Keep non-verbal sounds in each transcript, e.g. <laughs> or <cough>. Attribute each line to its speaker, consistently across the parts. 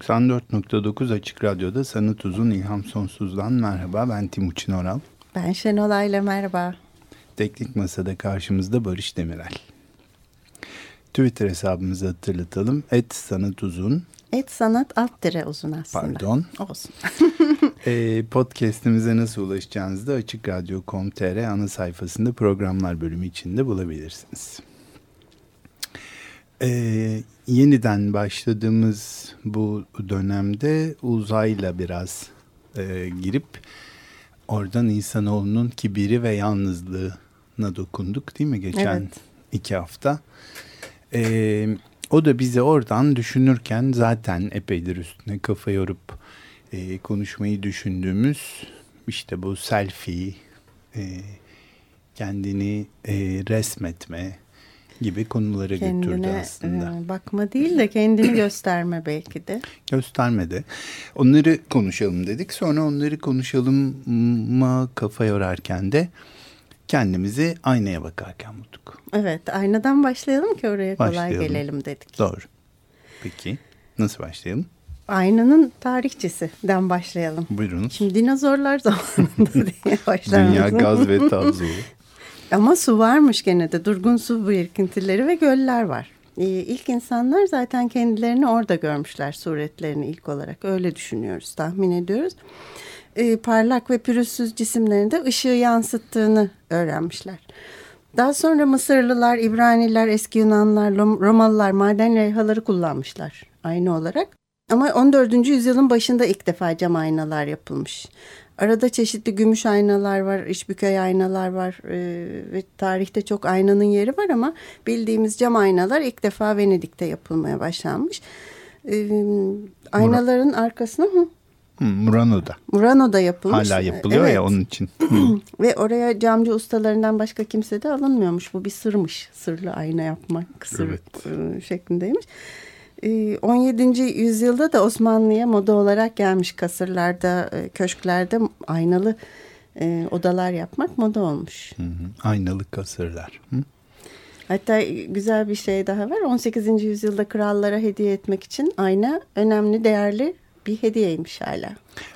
Speaker 1: 94.9 Açık Radyo'da Sanat Uzun İlham Sonsuz'dan merhaba. Ben Timuçin Oral.
Speaker 2: Ben Şenolay ile merhaba.
Speaker 1: Teknik Masa'da karşımızda Barış Demirel. Twitter hesabımızı hatırlatalım. Et Sanat Uzun.
Speaker 2: Et Sanat alt dire uzun aslında.
Speaker 1: Pardon.
Speaker 2: Olsun. <laughs>
Speaker 1: e, podcast'imize nasıl ulaşacağınızı da Açık Radyo.com.tr ana sayfasında programlar bölümü içinde bulabilirsiniz. Ee, yeniden başladığımız bu dönemde uzayla biraz e, girip oradan insanoğlunun kibiri ve yalnızlığına dokunduk değil mi geçen evet. iki hafta. Ee, o da bize oradan düşünürken zaten epeydir üstüne kafa yorup e, konuşmayı düşündüğümüz işte bu selfie, e, kendini e, resmetme, gibi konulara kendine, götürdü aslında.
Speaker 2: E, bakma değil de kendini <clears throat> gösterme belki de.
Speaker 1: Gösterme de. Onları konuşalım dedik. Sonra onları konuşalıma kafa yorarken de kendimizi aynaya bakarken bulduk.
Speaker 2: Evet aynadan başlayalım ki oraya kolay başlayalım. gelelim dedik.
Speaker 1: Doğru. Peki nasıl başlayalım?
Speaker 2: Aynanın tarihçisinden başlayalım.
Speaker 1: Buyurun.
Speaker 2: Şimdi dinozorlar <laughs> zamanında diye başlayalım.
Speaker 1: Dünya gaz ve tazu.
Speaker 2: Ama su varmış gene de durgun su birikintileri ve göller var. Ee, ilk insanlar zaten kendilerini orada görmüşler suretlerini ilk olarak öyle düşünüyoruz tahmin ediyoruz. Ee, parlak ve pürüzsüz cisimlerinde ışığı yansıttığını öğrenmişler. Daha sonra Mısırlılar, İbraniler, eski Yunanlar, Romalılar maden levhaları kullanmışlar aynı olarak. Ama 14. yüzyılın başında ilk defa cam aynalar yapılmış. Arada çeşitli gümüş aynalar var, işbükey aynalar var e, ve tarihte çok aynanın yeri var ama bildiğimiz cam aynalar ilk defa Venedik'te yapılmaya başlanmış. E, aynaların Mur arkasına... Hı,
Speaker 1: Murano'da.
Speaker 2: Murano'da yapılmış.
Speaker 1: Hala yapılıyor evet. ya onun için. <clears throat>
Speaker 2: Ve oraya camcı ustalarından başka kimse de alınmıyormuş. Bu bir sırmış. Sırlı ayna yapmak sır evet. E, şeklindeymiş. 17. Ee, yüzyılda da Osmanlı'ya moda olarak gelmiş kasırlarda, e, köşklerde aynalı e, odalar yapmak moda olmuş.
Speaker 1: Hı hı. Aynalı kasırlar. Hı?
Speaker 2: Hatta güzel bir şey daha var. 18. yüzyılda krallara hediye etmek için ayna önemli, değerli bir hediyeymiş hala.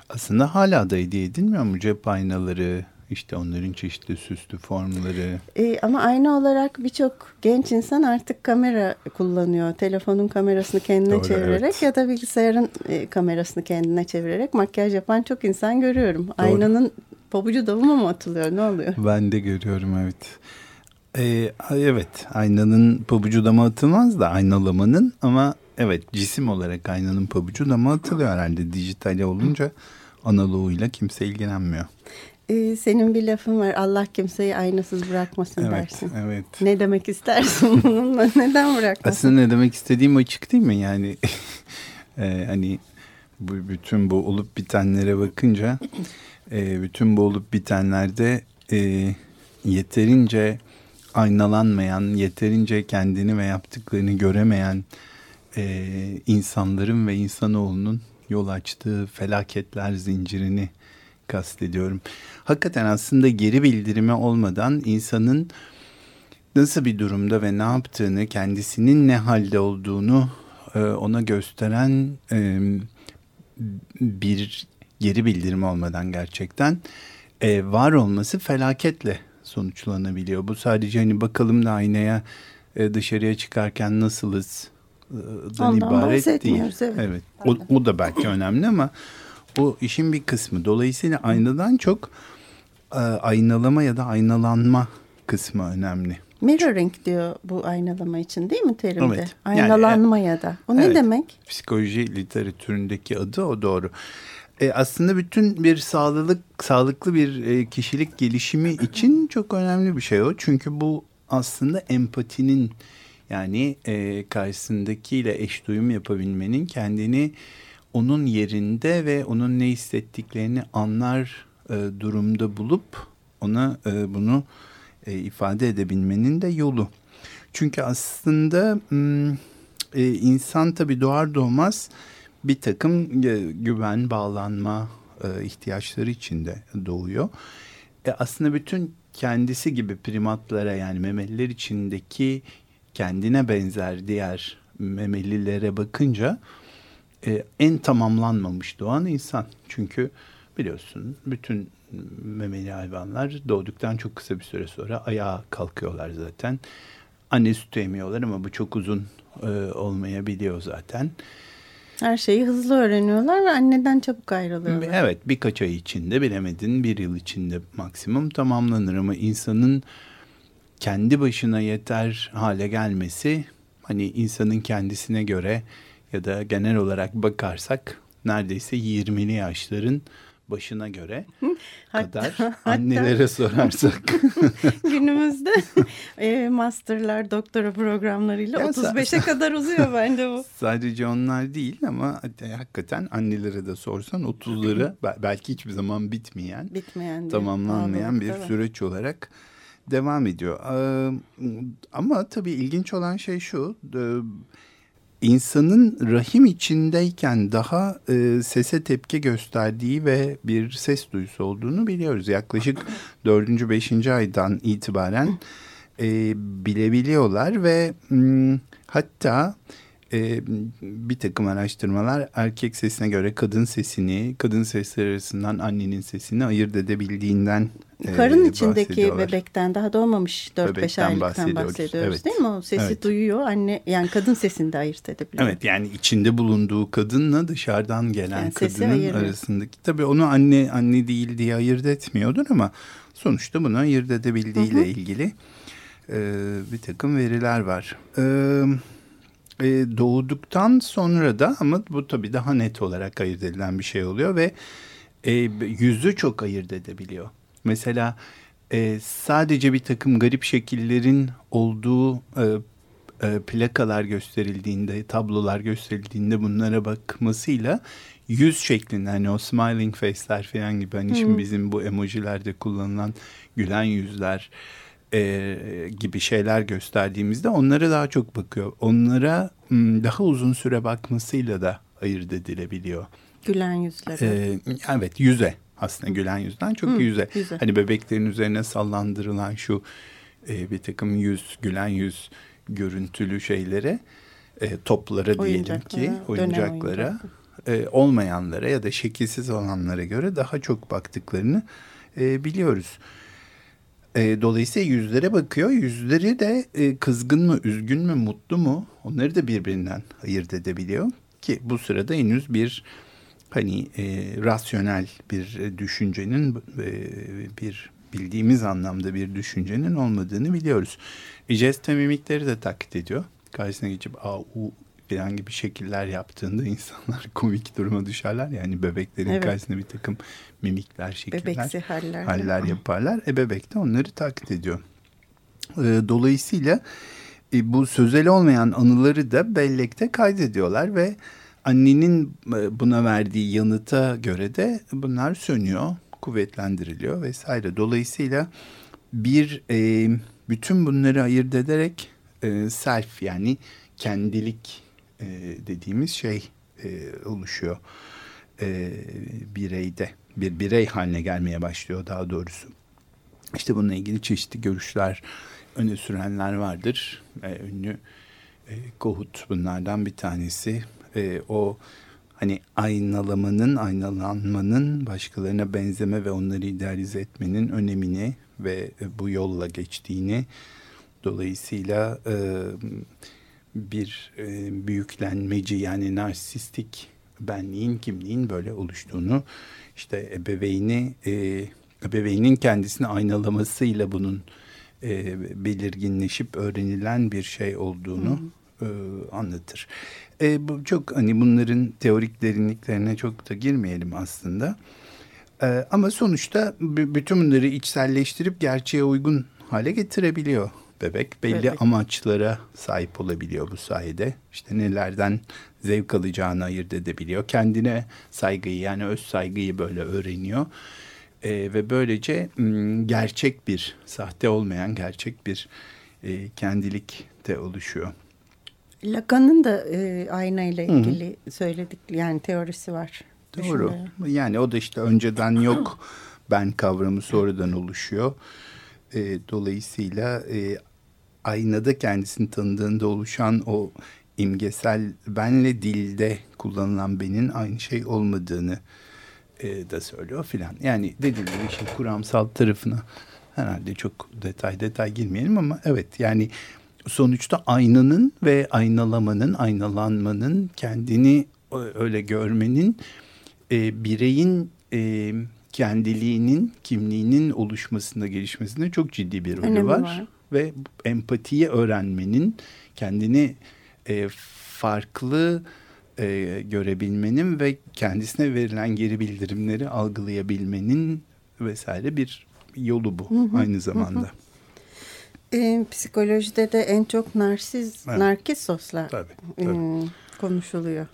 Speaker 1: Aslında hala da hediye edilmiyor mu cep aynaları, işte onların çeşitli süslü formları.
Speaker 2: E, ama aynı olarak birçok genç insan artık kamera kullanıyor. Telefonun kamerasını kendine Doğru, çevirerek evet. ya da bilgisayarın e, kamerasını kendine çevirerek makyaj yapan çok insan görüyorum. Doğru. Aynanın pabucu davuma mı atılıyor ne oluyor?
Speaker 1: Ben de görüyorum evet. Ee, evet aynanın pabucu dama atılmaz da aynalamanın ama evet cisim olarak aynanın pabucu dama atılıyor herhalde dijitali olunca analoğuyla kimse ilgilenmiyor.
Speaker 2: Ee, senin bir lafın var. Allah kimseyi aynasız bırakmasın
Speaker 1: evet,
Speaker 2: dersin.
Speaker 1: Evet.
Speaker 2: Ne demek istersin <laughs> bununla? Neden bırakmasın?
Speaker 1: Aslında ne demek istediğim açık değil mi? Yani <laughs> e, hani bu, bütün bu olup bitenlere bakınca e, bütün bu olup bitenlerde e, yeterince aynalanmayan, yeterince kendini ve yaptıklarını göremeyen e, insanların ve insanoğlunun yol açtığı felaketler zincirini kastediyorum. Hakikaten aslında geri bildirimi olmadan insanın nasıl bir durumda ve ne yaptığını, kendisinin ne halde olduğunu e, ona gösteren e, bir geri bildirim olmadan gerçekten e, var olması felaketle sonuçlanabiliyor. Bu sadece hani bakalım da aynaya dışarıya çıkarken nasılız Ondan ibaret değil. Evet. evet. O, o da belki önemli ama bu işin bir kısmı. Dolayısıyla aynadan çok e, aynalama ya da aynalanma kısmı önemli.
Speaker 2: Mirroring diyor bu aynalama için değil mi terimde? Evet. Aynalanma yani, ya da. O evet, ne demek?
Speaker 1: Psikoloji literatüründeki adı o doğru. E, aslında bütün bir sağlık sağlıklı bir e, kişilik gelişimi için çok önemli bir şey o. Çünkü bu aslında empatinin Yani e, karşısındakiyle eş duyum yapabilmenin kendini onun yerinde ve onun ne hissettiklerini anlar e, durumda bulup ona e, bunu e, ifade edebilmenin de yolu. Çünkü aslında e, insan tabii doğar doğmaz bir takım e, güven, bağlanma e, ihtiyaçları içinde doğuyor. E, aslında bütün kendisi gibi primatlara yani memeliler içindeki kendine benzer diğer memelilere bakınca e, en tamamlanmamış doğan insan. Çünkü biliyorsun bütün memeli hayvanlar doğduktan çok kısa bir süre sonra ayağa kalkıyorlar zaten. Anne sütü emiyorlar ama bu çok uzun e, olmayabiliyor zaten.
Speaker 2: Her şeyi hızlı öğreniyorlar ve anneden çabuk ayrılıyorlar.
Speaker 1: Evet birkaç ay içinde bilemedin bir yıl içinde maksimum tamamlanır ama insanın kendi başına yeter hale gelmesi hani insanın kendisine göre ya da genel olarak bakarsak neredeyse 20'li yaşların başına göre kadar <laughs> hatta, annelere sorarsak. <laughs>
Speaker 2: günümüzde e, masterlar, doktora programlarıyla 35'e kadar uzuyor bence bu. <laughs>
Speaker 1: Sadece onlar değil ama hakikaten annelere de sorsan 30'ları belki hiçbir zaman bitmeyen,
Speaker 2: bitmeyen
Speaker 1: tamamlanmayan bir süreç olarak devam ediyor. Ama tabii ilginç olan şey şu insanın rahim içindeyken daha e, sese tepki gösterdiği ve bir ses duyusu olduğunu biliyoruz. Yaklaşık <laughs> dördüncü, beşinci aydan itibaren e, bilebiliyorlar ve m, hatta e, bir takım araştırmalar erkek sesine göre kadın sesini, kadın sesleri arasından annenin sesini ayırt edebildiğinden
Speaker 2: e, Karın içindeki bebekten daha doğmamış 4-5 aylıktan bahsediyoruz, bahsediyoruz evet. değil mi? O sesi evet. duyuyor anne yani kadın sesini de ayırt edebiliyor.
Speaker 1: Evet yani içinde bulunduğu kadınla dışarıdan gelen yani kadının arasındaki tabii onu anne anne değil diye ayırt etmiyordur ama sonuçta bunu ayırt edebildiğiyle hı hı. ilgili e, bir takım veriler var. Evet e, doğduktan sonra da ama bu tabii daha net olarak ayırt edilen bir şey oluyor ve e, yüzü çok ayırt edebiliyor. Mesela e, sadece bir takım garip şekillerin olduğu e, e, plakalar gösterildiğinde, tablolar gösterildiğinde bunlara bakmasıyla yüz şeklinde hani o smiling face'ler falan gibi hani hmm. şimdi bizim bu emojilerde kullanılan gülen yüzler e, gibi şeyler gösterdiğimizde onlara daha çok bakıyor. Onlara daha uzun süre bakmasıyla da ayırt edilebiliyor.
Speaker 2: Gülen yüzlere.
Speaker 1: E, evet yüze aslında gülen yüzden çok Hı, yüze. yüze. Hani bebeklerin üzerine sallandırılan şu e, bir takım yüz, gülen yüz görüntülü şeylere, e, toplara diyelim ki oyuncaklara, e, olmayanlara ya da şekilsiz olanlara göre daha çok baktıklarını e, biliyoruz. E, dolayısıyla yüzlere bakıyor. Yüzleri de e, kızgın mı, üzgün mü, mutlu mu onları da birbirinden ayırt edebiliyor. Ki bu sırada henüz bir hani e, rasyonel bir düşüncenin e, bir bildiğimiz anlamda bir düşüncenin olmadığını biliyoruz. E, jest mimikleri de taklit ediyor. Karşısına geçip a, u falan gibi şekiller yaptığında insanlar <laughs> komik duruma düşerler. Yani bebeklerin evet. karşısında bir takım mimikler, şekiller,
Speaker 2: Bebeksi haller,
Speaker 1: haller yaparlar. E bebek de onları taklit ediyor. E, dolayısıyla e, bu sözel olmayan anıları da bellekte kaydediyorlar ve annenin e, buna verdiği yanıta göre de bunlar sönüyor, kuvvetlendiriliyor vesaire. Dolayısıyla bir e, bütün bunları ayırt ederek e, self yani kendilik e, dediğimiz şey e, oluşuyor e, bireyde. Bir birey haline gelmeye başlıyor daha doğrusu. İşte bununla ilgili çeşitli görüşler öne sürenler vardır. Ünlü Kohut bunlardan bir tanesi. O hani aynalamanın, aynalanmanın başkalarına benzeme ve onları idealize etmenin önemini ve bu yolla geçtiğini dolayısıyla e, bir e, büyüklenmeci yani narsistik benliğin kimliğin böyle oluştuğunu işte ebeveyni e, ebeveynin kendisini aynalamasıyla bunun e, belirginleşip öğrenilen bir şey olduğunu e, anlatır. E, bu çok hani bunların teorik derinliklerine çok da girmeyelim aslında. E, ama sonuçta bütün bunları içselleştirip gerçeğe uygun hale getirebiliyor bebek belli
Speaker 2: Bebek.
Speaker 1: amaçlara sahip olabiliyor bu sayede. İşte nelerden zevk alacağını ayırt edebiliyor. Kendine saygıyı yani öz saygıyı böyle öğreniyor. Ee, ve böylece gerçek bir, sahte olmayan gerçek bir e, kendilik de oluşuyor.
Speaker 2: Lacan'ın da e, ayna ile ilgili söyledik yani teorisi var.
Speaker 1: Doğru. Yani o da işte önceden yok ben kavramı sonradan oluşuyor. E, dolayısıyla e, aynada kendisini tanıdığında oluşan o imgesel benle dilde kullanılan benin aynı şey olmadığını e, da söylüyor filan. Yani dediğim gibi işin kuramsal tarafına herhalde çok detay detay girmeyelim ama evet yani sonuçta aynanın ve aynalamanın, aynalanmanın kendini öyle görmenin e, bireyin e, kendiliğinin, kimliğinin oluşmasında, gelişmesinde çok ciddi bir rolü var.
Speaker 2: var.
Speaker 1: Ve empatiyi öğrenmenin, kendini e, farklı e, görebilmenin ve kendisine verilen geri bildirimleri algılayabilmenin vesaire bir yolu bu aynı zamanda.
Speaker 2: E, psikolojide de en çok narsiz,
Speaker 1: Evet.
Speaker 2: narkissoslar
Speaker 1: Tabii,
Speaker 2: e,
Speaker 1: tabii.
Speaker 2: konuşuluyor.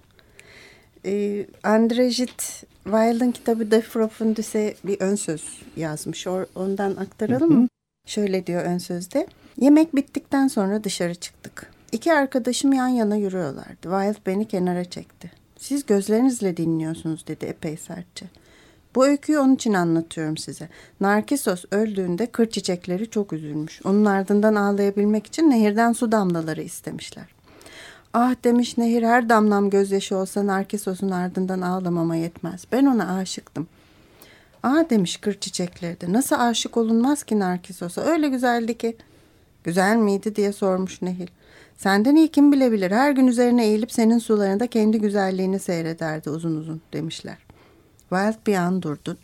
Speaker 2: E, André Gide kitabı De Profundis'e bir ön söz yazmış. O- ondan aktaralım mı? Şöyle diyor ön sözde. Yemek bittikten sonra dışarı çıktık. İki arkadaşım yan yana yürüyorlardı. Wilde beni kenara çekti. Siz gözlerinizle dinliyorsunuz dedi epey sertçe. Bu öyküyü onun için anlatıyorum size. Narkisos öldüğünde kır çiçekleri çok üzülmüş. Onun ardından ağlayabilmek için nehirden su damlaları istemişler. Ah demiş nehir her damlam gözyaşı olsa Narkisos'un ardından ağlamama yetmez. Ben ona aşıktım. Aa demiş kır çiçekleri de. Nasıl aşık olunmaz ki Narkisos'a? Öyle güzeldi ki. Güzel miydi diye sormuş Nehir. Senden iyi kim bilebilir. Her gün üzerine eğilip senin sularında kendi güzelliğini seyrederdi uzun uzun demişler. Wild bir an durdu.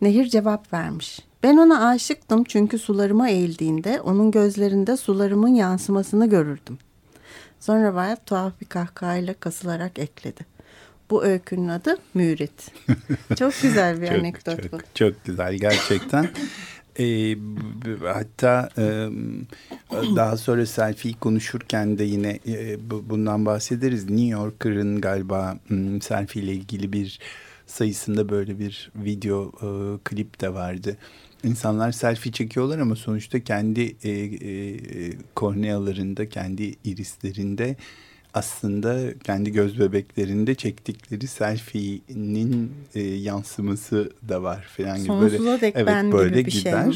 Speaker 2: Nehir cevap vermiş. Ben ona aşıktım çünkü sularıma eğildiğinde onun gözlerinde sularımın yansımasını görürdüm. Sonra Wild tuhaf bir kahkahayla kasılarak ekledi. Bu öykünün adı Mürit. <laughs> Çok güzel bir
Speaker 1: Çok,
Speaker 2: anekdot bu.
Speaker 1: çok, çok güzel gerçekten. <laughs> B- hatta e, daha sonra selfie konuşurken de yine e, bu- bundan bahsederiz. New Yorker'ın galiba selfie ile ilgili bir sayısında böyle bir video e, klip de vardı. İnsanlar selfie çekiyorlar ama sonuçta kendi e, e, kornealarında, kendi irislerinde aslında kendi göz bebeklerinde çektikleri selfie'nin e, yansıması da var falan gibi
Speaker 2: Sonsuza
Speaker 1: böyle
Speaker 2: dek
Speaker 1: evet böyle
Speaker 2: bir şey
Speaker 1: gider.
Speaker 2: mi?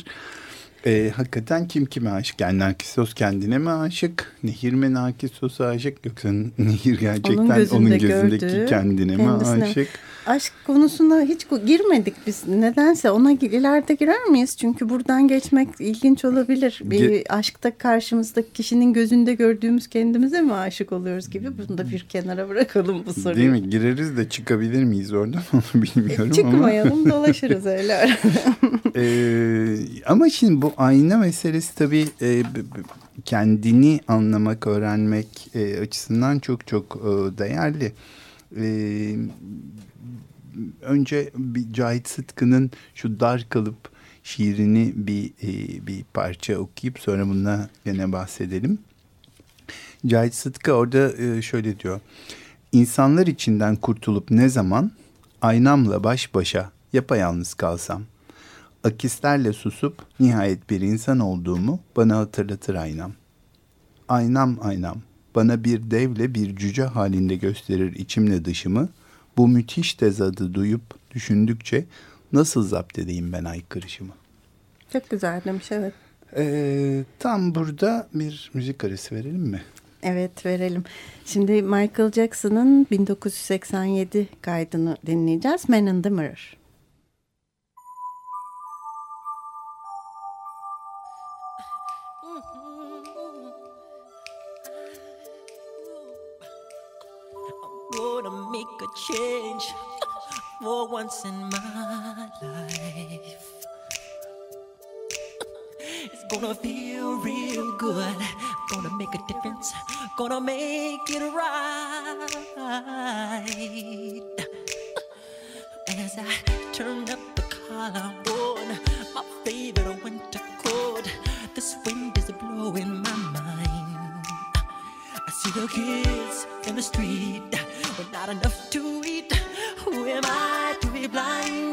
Speaker 1: E, hakikaten kim kime aşık? Yani Narkisos kendine mi aşık? Nehir mi Narkisos'a aşık? Yoksa <laughs> Nehir gerçekten onun,
Speaker 2: gözünde
Speaker 1: gözündeki
Speaker 2: gördüğü,
Speaker 1: kendine mi aşık?
Speaker 2: Aşk konusuna hiç girmedik biz. Nedense ona ileride girer miyiz? Çünkü buradan geçmek ilginç olabilir. Bir
Speaker 1: Ge-
Speaker 2: aşkta karşımızdaki kişinin gözünde gördüğümüz kendimize mi aşık oluyoruz gibi. Bunu da bir kenara bırakalım bu soruyu.
Speaker 1: Değil mi? Gireriz de çıkabilir miyiz oradan <laughs> onu bilmiyorum
Speaker 2: E,
Speaker 1: ama.
Speaker 2: çıkmayalım dolaşırız öyle. <laughs>
Speaker 1: Ee, ama şimdi bu ayna meselesi tabii e, kendini anlamak, öğrenmek e, açısından çok çok e, değerli. E, önce bir Cahit Sıtkı'nın şu dar kalıp şiirini bir e, bir parça okuyup sonra bununla gene bahsedelim. Cahit Sıtkı orada e, şöyle diyor. İnsanlar içinden kurtulup ne zaman aynamla baş başa yapayalnız kalsam akislerle susup nihayet bir insan olduğumu bana hatırlatır aynam. Aynam aynam bana bir devle bir cüce halinde gösterir içimle dışımı. Bu müthiş tezadı duyup düşündükçe nasıl zapt edeyim ben aykırışımı?
Speaker 2: Çok güzel demiş evet.
Speaker 1: Ee, tam burada bir müzik arası verelim mi?
Speaker 2: Evet verelim. Şimdi Michael Jackson'ın 1987 kaydını dinleyeceğiz. Man in the Mirror.
Speaker 3: once in my life. <laughs> It's gonna feel real good. Gonna make a difference. Gonna make it right. <laughs> As I turn up the collarbone, my favorite winter coat. This wind is blowing my mind. I see the kids in the street, but not enough to eat. Who am I? blind.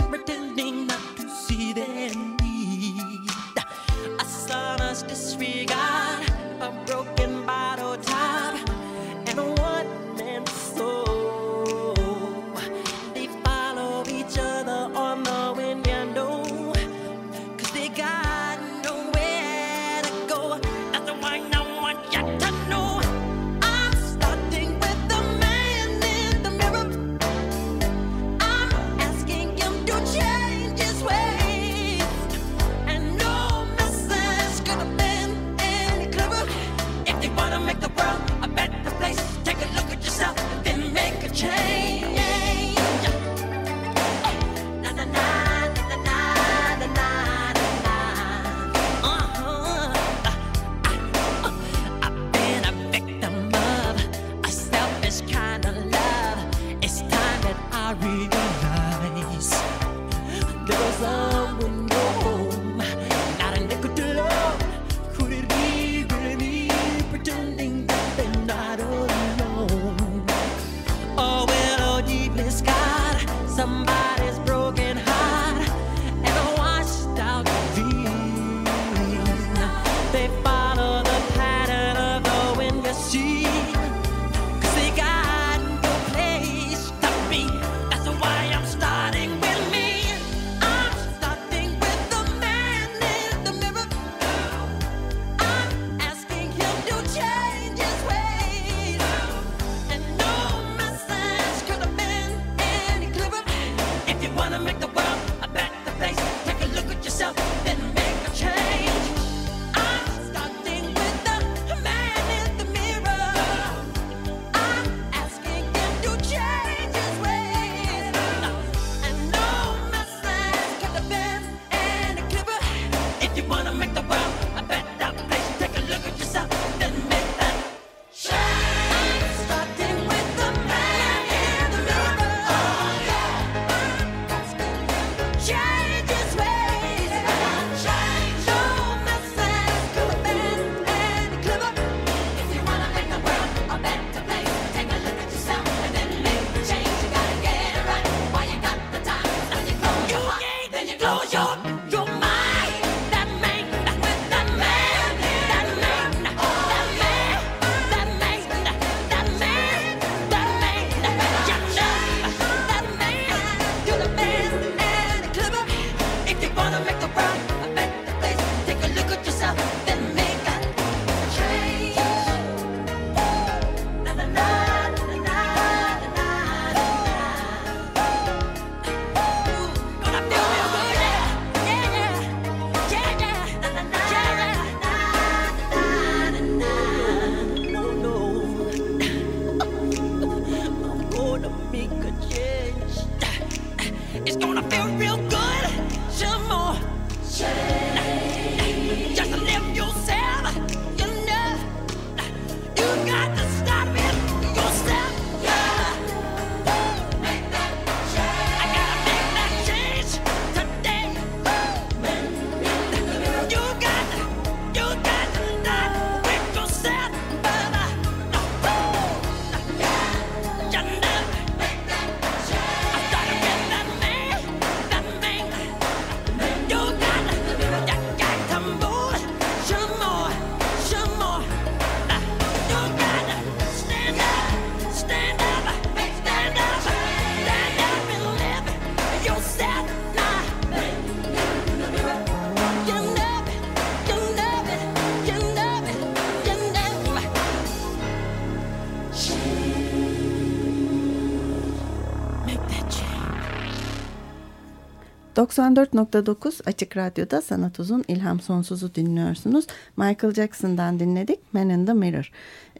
Speaker 2: 94.9 Açık Radyo'da Sanat Uzun İlham Sonsuz'u dinliyorsunuz. Michael Jackson'dan dinledik Man in the Mirror.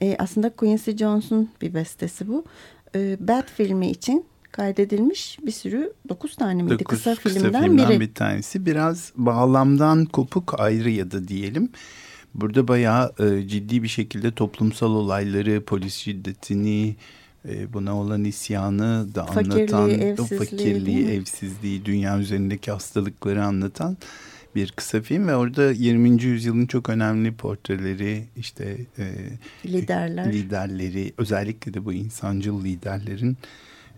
Speaker 2: Ee, aslında Quincy Jones'un bir bestesi bu. Ee, Bad filmi için kaydedilmiş bir sürü 9 tane miydi?
Speaker 1: Dokuz,
Speaker 2: kısa, kısa filmden, filmden biri.
Speaker 1: bir tanesi. Biraz bağlamdan kopuk ayrı ya da diyelim. Burada bayağı e, ciddi bir şekilde toplumsal olayları, polis şiddetini, ee, buna olan isyanı da
Speaker 2: fakirliği,
Speaker 1: anlatan,
Speaker 2: evsizliği,
Speaker 1: fakirliği, evsizliği, dünya üzerindeki hastalıkları anlatan bir kısa film ve orada 20. yüzyılın çok önemli portreleri işte e,
Speaker 2: liderler
Speaker 1: liderleri özellikle de bu insancıl liderlerin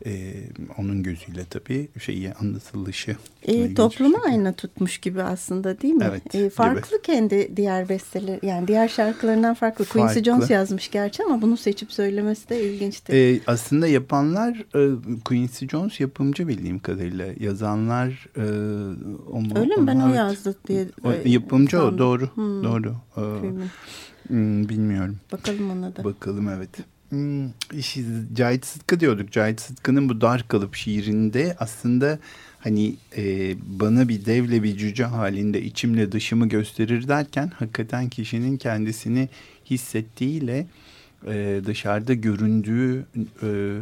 Speaker 1: e, onun gözüyle tabii şeyi anlatılışı.
Speaker 2: E,
Speaker 1: şekilde.
Speaker 2: ayna tutmuş gibi aslında değil mi?
Speaker 1: Evet,
Speaker 2: E, farklı kendi diğer besteleri yani diğer şarkılarından farklı. Quincy
Speaker 1: Farklı.
Speaker 2: Jones yazmış gerçi ama bunu seçip söylemesi de ilginçti.
Speaker 1: E, aslında yapanlar e, Quincy Jones yapımcı bildiğim kadarıyla. Yazanlar e, onu,
Speaker 2: Öyle mi? Ben
Speaker 1: onu-
Speaker 2: o
Speaker 1: evet.
Speaker 2: yazdı diye.
Speaker 1: O,
Speaker 2: e,
Speaker 1: yapımcı o
Speaker 2: sandım.
Speaker 1: doğru.
Speaker 2: Hmm.
Speaker 1: Doğru. E,
Speaker 2: Filmin.
Speaker 1: bilmiyorum.
Speaker 2: Bakalım ona da.
Speaker 1: Bakalım evet. Hmm, Cahit Sıtkı diyorduk. Cahit Sıtkı'nın bu Dar Kalıp şiirinde aslında hani e, bana bir devle bir cüce halinde içimle dışımı gösterir derken hakikaten kişinin kendisini hissettiğiyle e, dışarıda göründüğü e,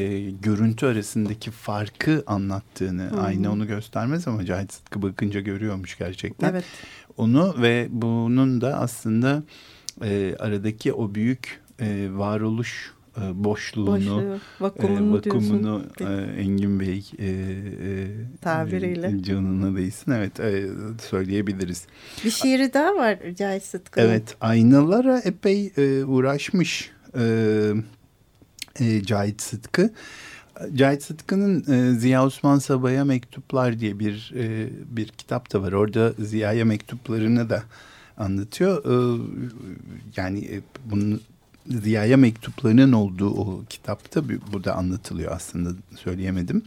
Speaker 1: e, görüntü arasındaki farkı anlattığını ayna onu göstermez ama Cahit Sıtkı bakınca görüyormuş gerçekten
Speaker 2: Evet.
Speaker 1: onu ve bunun da aslında e, aradaki o büyük e, varoluş e, boşluğunu,
Speaker 2: Boşluğu,
Speaker 1: e,
Speaker 2: vakumunu,
Speaker 1: vakumunu
Speaker 2: diyorsun.
Speaker 1: e, Engin Bey e, e,
Speaker 2: Tabiriyle.
Speaker 1: e, canına değsin evet e, söyleyebiliriz.
Speaker 2: Bir şiiri daha var Cahit Sıtkı'nın.
Speaker 1: Evet aynalara epey e, uğraşmış e, e, Cahit Sıtkı. Cahit Sıtkı'nın e, Ziya Osman Sabah'a Mektuplar diye bir e, bir kitap da var. Orada Ziya'ya mektuplarını da anlatıyor. E, yani e, bunun Ziya'ya mektuplarının olduğu o kitapta bu da anlatılıyor aslında söyleyemedim.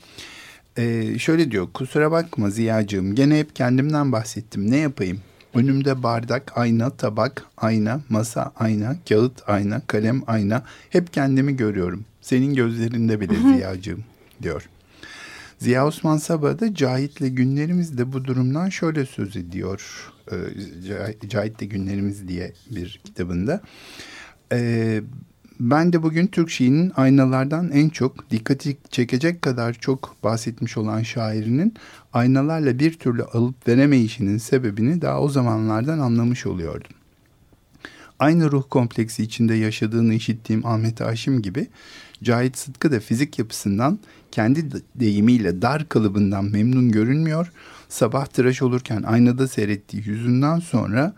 Speaker 1: E, şöyle diyor kusura bakma Ziya'cığım gene hep kendimden bahsettim ne yapayım? Önümde bardak, ayna, tabak, ayna, masa, ayna, kağıt, ayna, kalem, ayna. Hep kendimi görüyorum. Senin gözlerinde bile Ziya'cığım diyor. Ziya Osman Sabah da Cahit'le Günlerimiz'de bu durumdan şöyle söz ediyor. Ee, Cah- Cahit'le Günlerimiz diye bir kitabında. Ee, ben de bugün Türk şiirinin aynalardan en çok dikkati çekecek kadar çok bahsetmiş olan şairinin aynalarla bir türlü alıp veremeyişinin sebebini daha o zamanlardan anlamış oluyordum. Aynı ruh kompleksi içinde yaşadığını işittiğim Ahmet Haşim gibi Cahit Sıtkı da fizik yapısından kendi de- deyimiyle dar kalıbından memnun görünmüyor. Sabah tıraş olurken aynada seyrettiği yüzünden sonra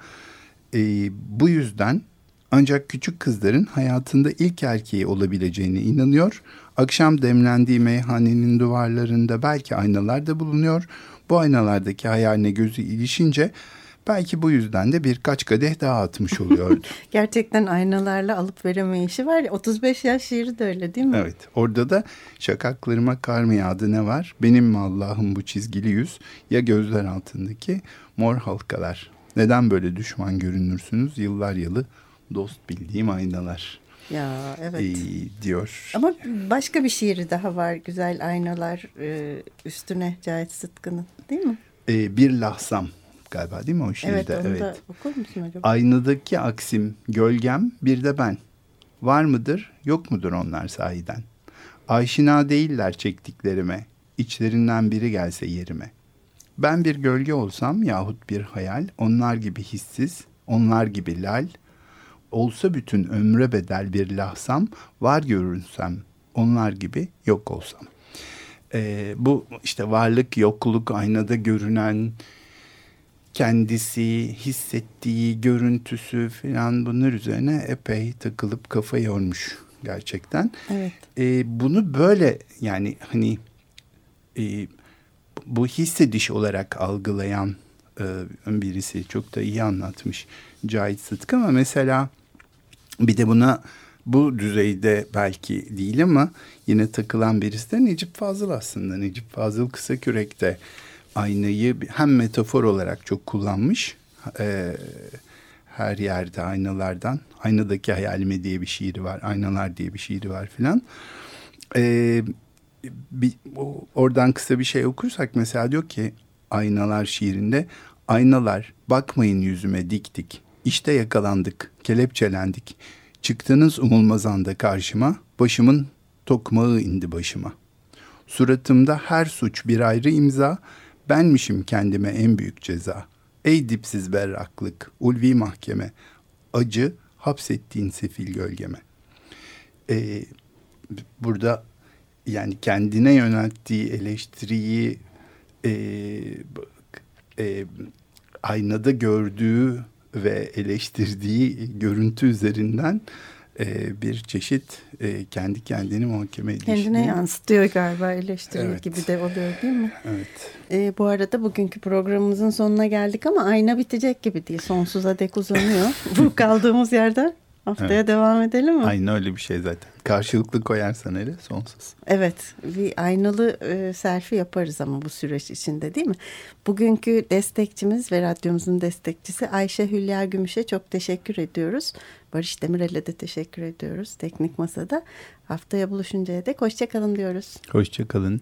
Speaker 1: e, bu yüzden ancak küçük kızların hayatında ilk erkeği olabileceğine inanıyor. Akşam demlendiği meyhanenin duvarlarında belki aynalar da bulunuyor. Bu aynalardaki hayaline gözü ilişince belki bu yüzden de birkaç kadeh daha atmış oluyordu. <laughs>
Speaker 2: Gerçekten aynalarla alıp veremeyişi var. ya, 35 yaş şiiri de öyle değil mi?
Speaker 1: Evet orada da şakaklarıma kar mı yağdı ne var? Benim mi Allah'ım bu çizgili yüz ya gözler altındaki mor halkalar. Neden böyle düşman görünürsünüz yıllar yılı dost bildiğim aynalar
Speaker 2: Ya evet.
Speaker 1: ee, diyor.
Speaker 2: Ama başka bir şiiri daha var. Güzel aynalar e, üstüne Cahit Sıtkı'nın değil mi?
Speaker 1: Ee, bir lahsam galiba değil mi o şiirde?
Speaker 2: evet onu da okur musun acaba?
Speaker 1: Aynadaki aksim, gölgem bir de ben. Var mıdır, yok mudur onlar sahiden? Aşina değiller çektiklerime, içlerinden biri gelse yerime. Ben bir gölge olsam yahut bir hayal, onlar gibi hissiz, onlar gibi lal, olsa bütün ömre bedel bir lahsam, var görünsem, onlar gibi yok olsam. Ee, bu işte varlık, yokluk, aynada görünen, kendisi, hissettiği, görüntüsü falan bunlar üzerine epey takılıp kafa yormuş gerçekten.
Speaker 2: Evet.
Speaker 1: Ee, bunu böyle yani hani e, bu hissediş olarak algılayan e, birisi çok da iyi anlatmış Cahit Sıtkı ama mesela bir de buna bu düzeyde belki değil ama yine takılan birisi de Necip Fazıl aslında. Necip Fazıl kısa kürekte aynayı hem metafor olarak çok kullanmış. Ee, her yerde aynalardan. Aynadaki hayalime diye bir şiiri var. Aynalar diye bir şiiri var filan. Ee, bir, oradan kısa bir şey okursak mesela diyor ki aynalar şiirinde aynalar bakmayın yüzüme dik dik işte yakalandık kelepçelendik. Çıktınız umulmaz anda karşıma başımın tokmağı indi başıma. Suratımda her suç bir ayrı imza benmişim kendime en büyük ceza. Ey dipsiz berraklık ulvi mahkeme acı hapsettiğin sefil gölgeme. Ee, burada yani kendine yönelttiği eleştiriyi e, e, aynada gördüğü ve eleştirdiği görüntü üzerinden e, bir çeşit e, kendi kendini muhakeme edişini.
Speaker 2: Kendine yansıtıyor galiba eleştiri
Speaker 1: Evet.
Speaker 2: gibi de oluyor değil mi?
Speaker 1: Evet.
Speaker 2: E, bu arada bugünkü programımızın sonuna geldik ama ayna bitecek gibi değil. Sonsuza dek uzanıyor. <laughs> bu kaldığımız yerden haftaya
Speaker 1: Evet.
Speaker 2: devam edelim mi?
Speaker 1: Aynı öyle bir şey zaten. Karşılıklı koyarsan hele sonsuz.
Speaker 2: Evet, bir aynalı e, selfie yaparız ama bu süreç içinde değil mi? Bugünkü destekçimiz ve radyomuzun destekçisi Ayşe Hülya Gümüş'e çok teşekkür ediyoruz. Barış Demirel'e de teşekkür ediyoruz Teknik Masa'da. Haftaya buluşuncaya dek hoşçakalın diyoruz.
Speaker 1: Hoşçakalın.